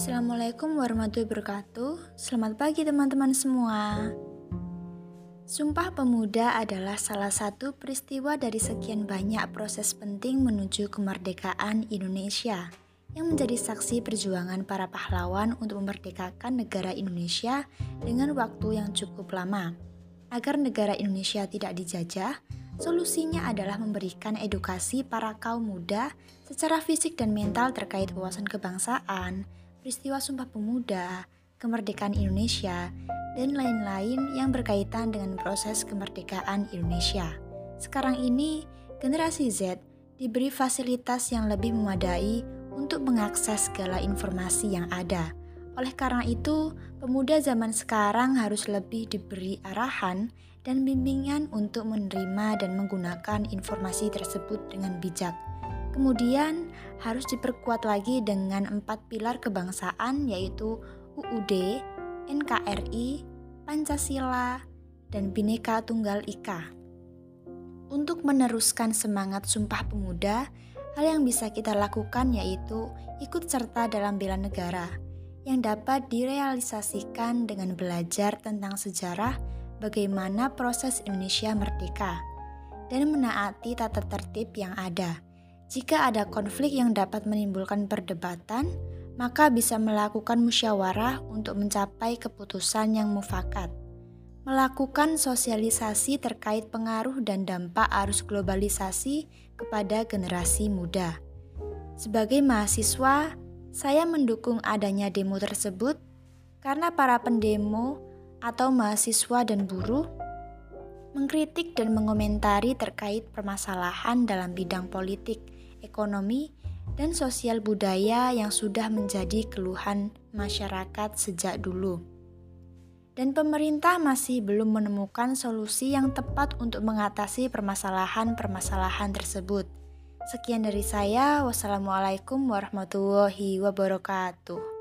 Assalamualaikum warahmatullahi wabarakatuh. Selamat pagi teman-teman semua. Sumpah Pemuda adalah salah satu peristiwa dari sekian banyak proses penting menuju kemerdekaan Indonesia yang menjadi saksi perjuangan para pahlawan untuk memerdekakan negara Indonesia dengan waktu yang cukup lama. Agar negara Indonesia tidak dijajah, solusinya adalah memberikan edukasi para kaum muda secara fisik dan mental terkait wawasan kebangsaan, peristiwa Sumpah Pemuda, kemerdekaan Indonesia, dan lain-lain yang berkaitan dengan proses kemerdekaan Indonesia. Sekarang ini, generasi Z diberi fasilitas yang lebih memadai untuk mengakses segala informasi yang ada. Oleh karena itu, pemuda zaman sekarang harus lebih diberi arahan dan bimbingan untuk menerima dan menggunakan informasi tersebut dengan bijak Kemudian harus diperkuat lagi dengan empat pilar kebangsaan yaitu UUD, NKRI, Pancasila, dan Bhinneka Tunggal Ika. Untuk meneruskan semangat Sumpah Pemuda, hal yang bisa kita lakukan yaitu ikut serta dalam bela negara yang dapat direalisasikan dengan belajar tentang sejarah bagaimana proses Indonesia merdeka dan menaati tata tertib yang ada jika ada konflik yang dapat menimbulkan perdebatan, maka bisa melakukan musyawarah untuk mencapai keputusan yang mufakat. Melakukan sosialisasi terkait pengaruh dan dampak arus globalisasi kepada generasi muda. Sebagai mahasiswa, saya mendukung adanya demo tersebut karena para pendemo atau mahasiswa dan buruh mengkritik dan mengomentari terkait permasalahan dalam bidang politik ekonomi, dan sosial budaya yang sudah menjadi keluhan masyarakat sejak dulu. Dan pemerintah masih belum menemukan solusi yang tepat untuk mengatasi permasalahan-permasalahan tersebut. Sekian dari saya, wassalamualaikum warahmatullahi wabarakatuh.